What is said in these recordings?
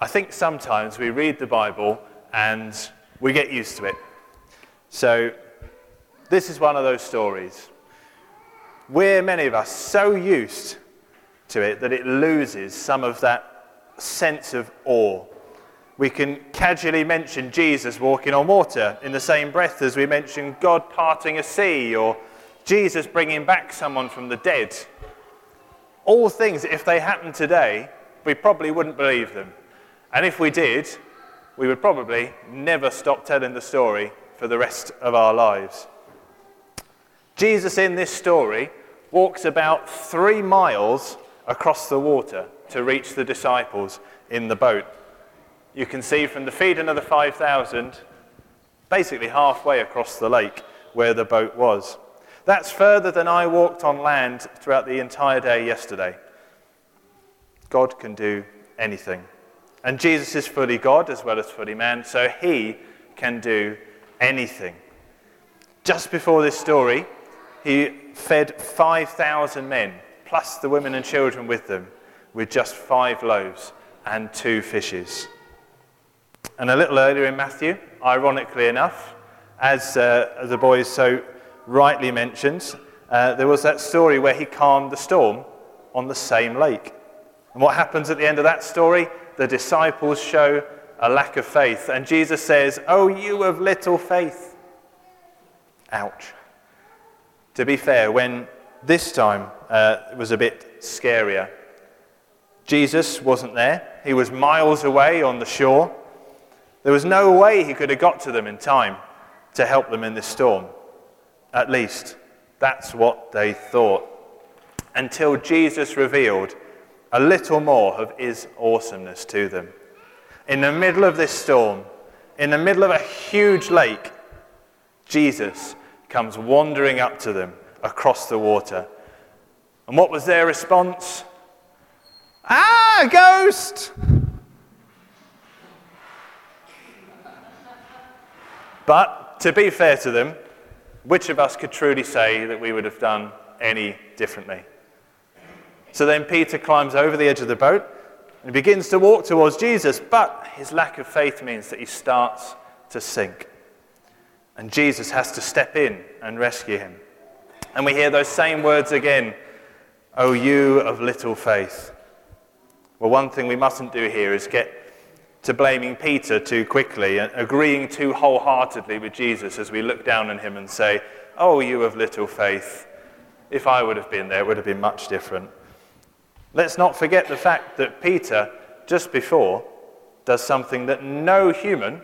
I think sometimes we read the Bible and we get used to it. So, this is one of those stories. We're, many of us, so used to it that it loses some of that sense of awe. We can casually mention Jesus walking on water in the same breath as we mention God parting a sea or Jesus bringing back someone from the dead. All things, if they happened today, we probably wouldn't believe them. And if we did, we would probably never stop telling the story for the rest of our lives. Jesus in this story walks about three miles across the water to reach the disciples in the boat. You can see from the feeding of the 5,000, basically halfway across the lake where the boat was. That's further than I walked on land throughout the entire day yesterday. God can do anything. And Jesus is fully God as well as fully man, so he can do anything. Just before this story, he fed 5,000 men, plus the women and children with them, with just five loaves and two fishes. And a little earlier in Matthew, ironically enough, as uh, the boys so rightly mentioned, uh, there was that story where he calmed the storm on the same lake. And what happens at the end of that story? The disciples show a lack of faith. And Jesus says, Oh, you of little faith. Ouch. To be fair, when this time uh, was a bit scarier, Jesus wasn't there. He was miles away on the shore. There was no way he could have got to them in time to help them in this storm. At least, that's what they thought. Until Jesus revealed a little more of his awesomeness to them. In the middle of this storm, in the middle of a huge lake, Jesus comes wandering up to them across the water. And what was their response? Ah, ghost! But to be fair to them, which of us could truly say that we would have done any differently? So then Peter climbs over the edge of the boat and begins to walk towards Jesus, but his lack of faith means that he starts to sink. And Jesus has to step in and rescue him. And we hear those same words again O you of little faith. Well, one thing we mustn't do here is get to blaming Peter too quickly and agreeing too wholeheartedly with Jesus as we look down on him and say, Oh, you of little faith. If I would have been there, it would have been much different. Let's not forget the fact that Peter, just before, does something that no human,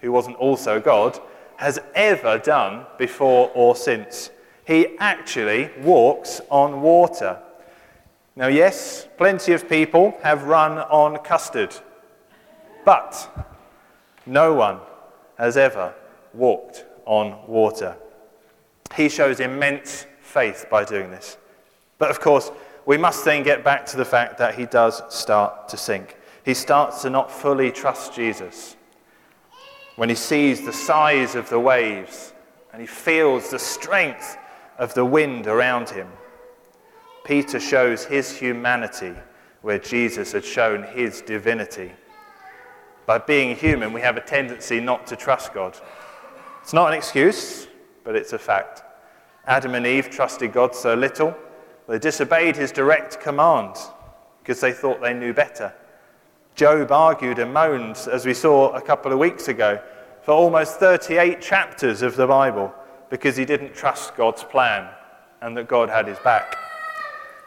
who wasn't also God, has ever done before or since. He actually walks on water. Now, yes, plenty of people have run on custard, but no one has ever walked on water. He shows immense faith by doing this. But of course, we must then get back to the fact that he does start to sink. He starts to not fully trust Jesus. When he sees the size of the waves and he feels the strength of the wind around him, Peter shows his humanity where Jesus had shown his divinity. By being human, we have a tendency not to trust God. It's not an excuse, but it's a fact. Adam and Eve trusted God so little they disobeyed his direct command because they thought they knew better. Job argued and moaned, as we saw a couple of weeks ago, for almost 38 chapters of the Bible because he didn't trust God's plan and that God had his back.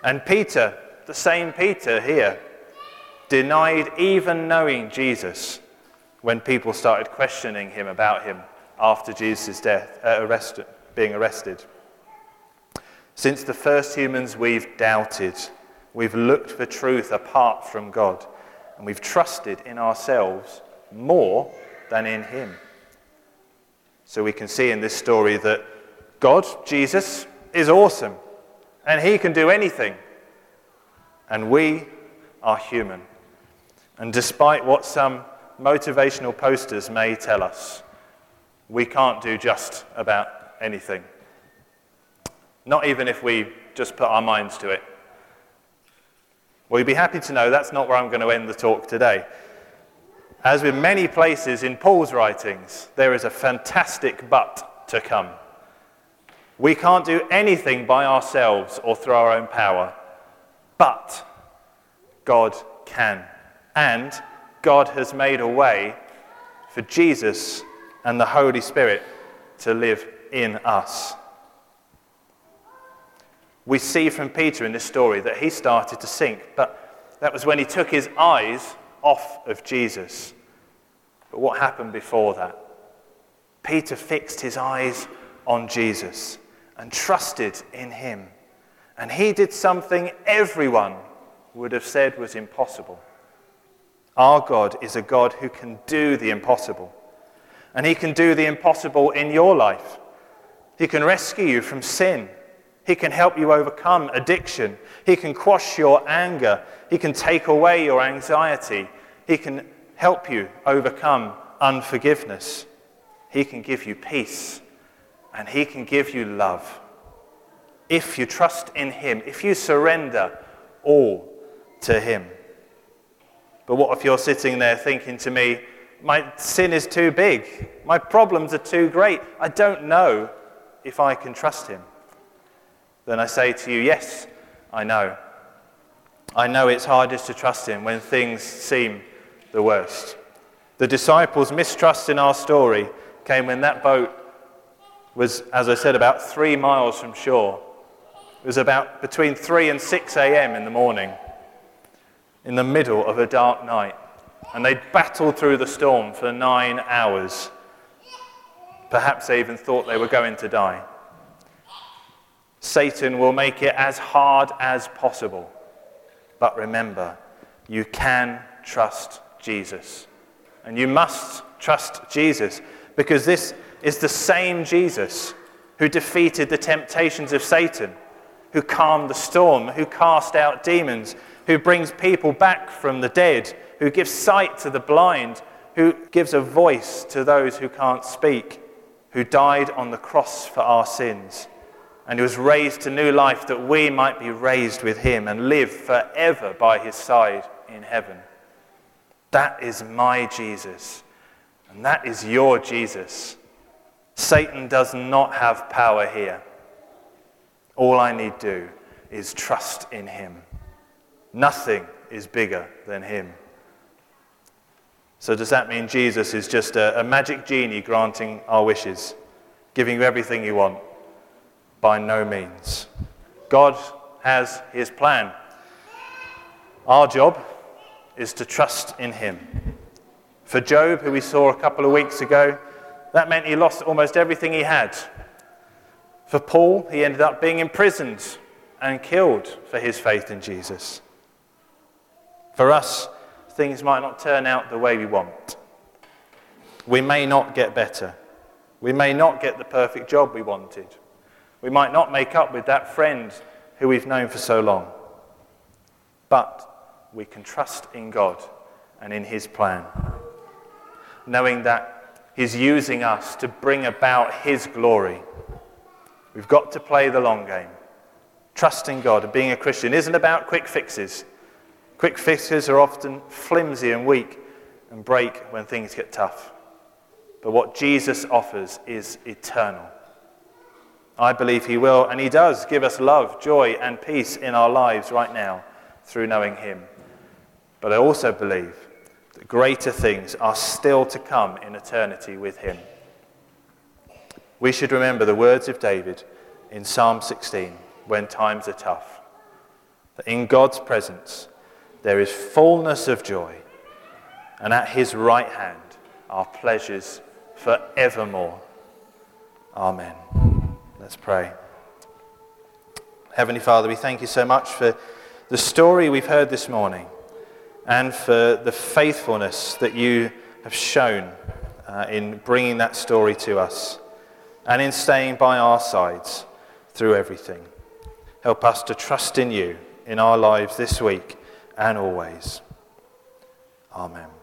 And Peter, the same Peter here, denied even knowing Jesus when people started questioning him about him after Jesus' death, uh, arrested, being arrested. Since the first humans, we've doubted. We've looked for truth apart from God. And we've trusted in ourselves more than in Him. So we can see in this story that God, Jesus, is awesome. And He can do anything. And we are human. And despite what some motivational posters may tell us, we can't do just about anything. Not even if we just put our minds to it. Well, you'd be happy to know that's not where I'm going to end the talk today. As with many places in Paul's writings, there is a fantastic but to come. We can't do anything by ourselves or through our own power, but God can. And God has made a way for Jesus and the Holy Spirit to live in us. We see from Peter in this story that he started to sink, but that was when he took his eyes off of Jesus. But what happened before that? Peter fixed his eyes on Jesus and trusted in him. And he did something everyone would have said was impossible. Our God is a God who can do the impossible. And he can do the impossible in your life. He can rescue you from sin. He can help you overcome addiction. He can quash your anger. He can take away your anxiety. He can help you overcome unforgiveness. He can give you peace. And He can give you love. If you trust in Him, if you surrender all to Him. But what if you're sitting there thinking to me, my sin is too big, my problems are too great, I don't know if I can trust Him? Then I say to you, yes, I know. I know it's hardest to trust Him when things seem the worst. The disciples' mistrust in our story came when that boat was, as I said, about three miles from shore. It was about between 3 and 6 a.m. in the morning, in the middle of a dark night. And they battled through the storm for nine hours. Perhaps they even thought they were going to die. Satan will make it as hard as possible. But remember, you can trust Jesus. And you must trust Jesus because this is the same Jesus who defeated the temptations of Satan, who calmed the storm, who cast out demons, who brings people back from the dead, who gives sight to the blind, who gives a voice to those who can't speak, who died on the cross for our sins, and who was raised to new life that we might be raised with him and live forever by his side in heaven. That is my Jesus, and that is your Jesus. Satan does not have power here. All I need do is trust in him. Nothing is bigger than him. So, does that mean Jesus is just a, a, magic genie granting our wishes, giving you everything you want? By no means. God has his plan. Our job is to trust in him. For Job, who we saw a couple of weeks ago, that meant he lost almost everything he had. For Paul, he ended up being imprisoned and killed for his faith in Jesus. For us, things might not turn out the way we want. We may not get better. We may not get the perfect job we wanted. We might not make up with that friend who we've known for so long. But we can trust in God and in His plan, knowing that He's using us to bring about His glory. We've got to play the long game. Trusting God and being a Christian isn't about quick fixes. Quick fixes are often flimsy and weak and break when things get tough. But what Jesus offers is eternal. I believe He will, and He does give us love, joy, and peace in our lives right now through knowing Him. But I also believe that greater things are still to come in eternity with him. We should remember the words of David in Psalm 16 when times are tough. That in God's presence there is fullness of joy, and at his right hand are pleasures forevermore. Amen. Let's pray. Heavenly Father, we thank you so much for the story we've heard this morning and for the faithfulness that you have shown uh, in bringing that story to us and in staying by our sides through everything. Help us to trust in you in our lives this week and always. Amen.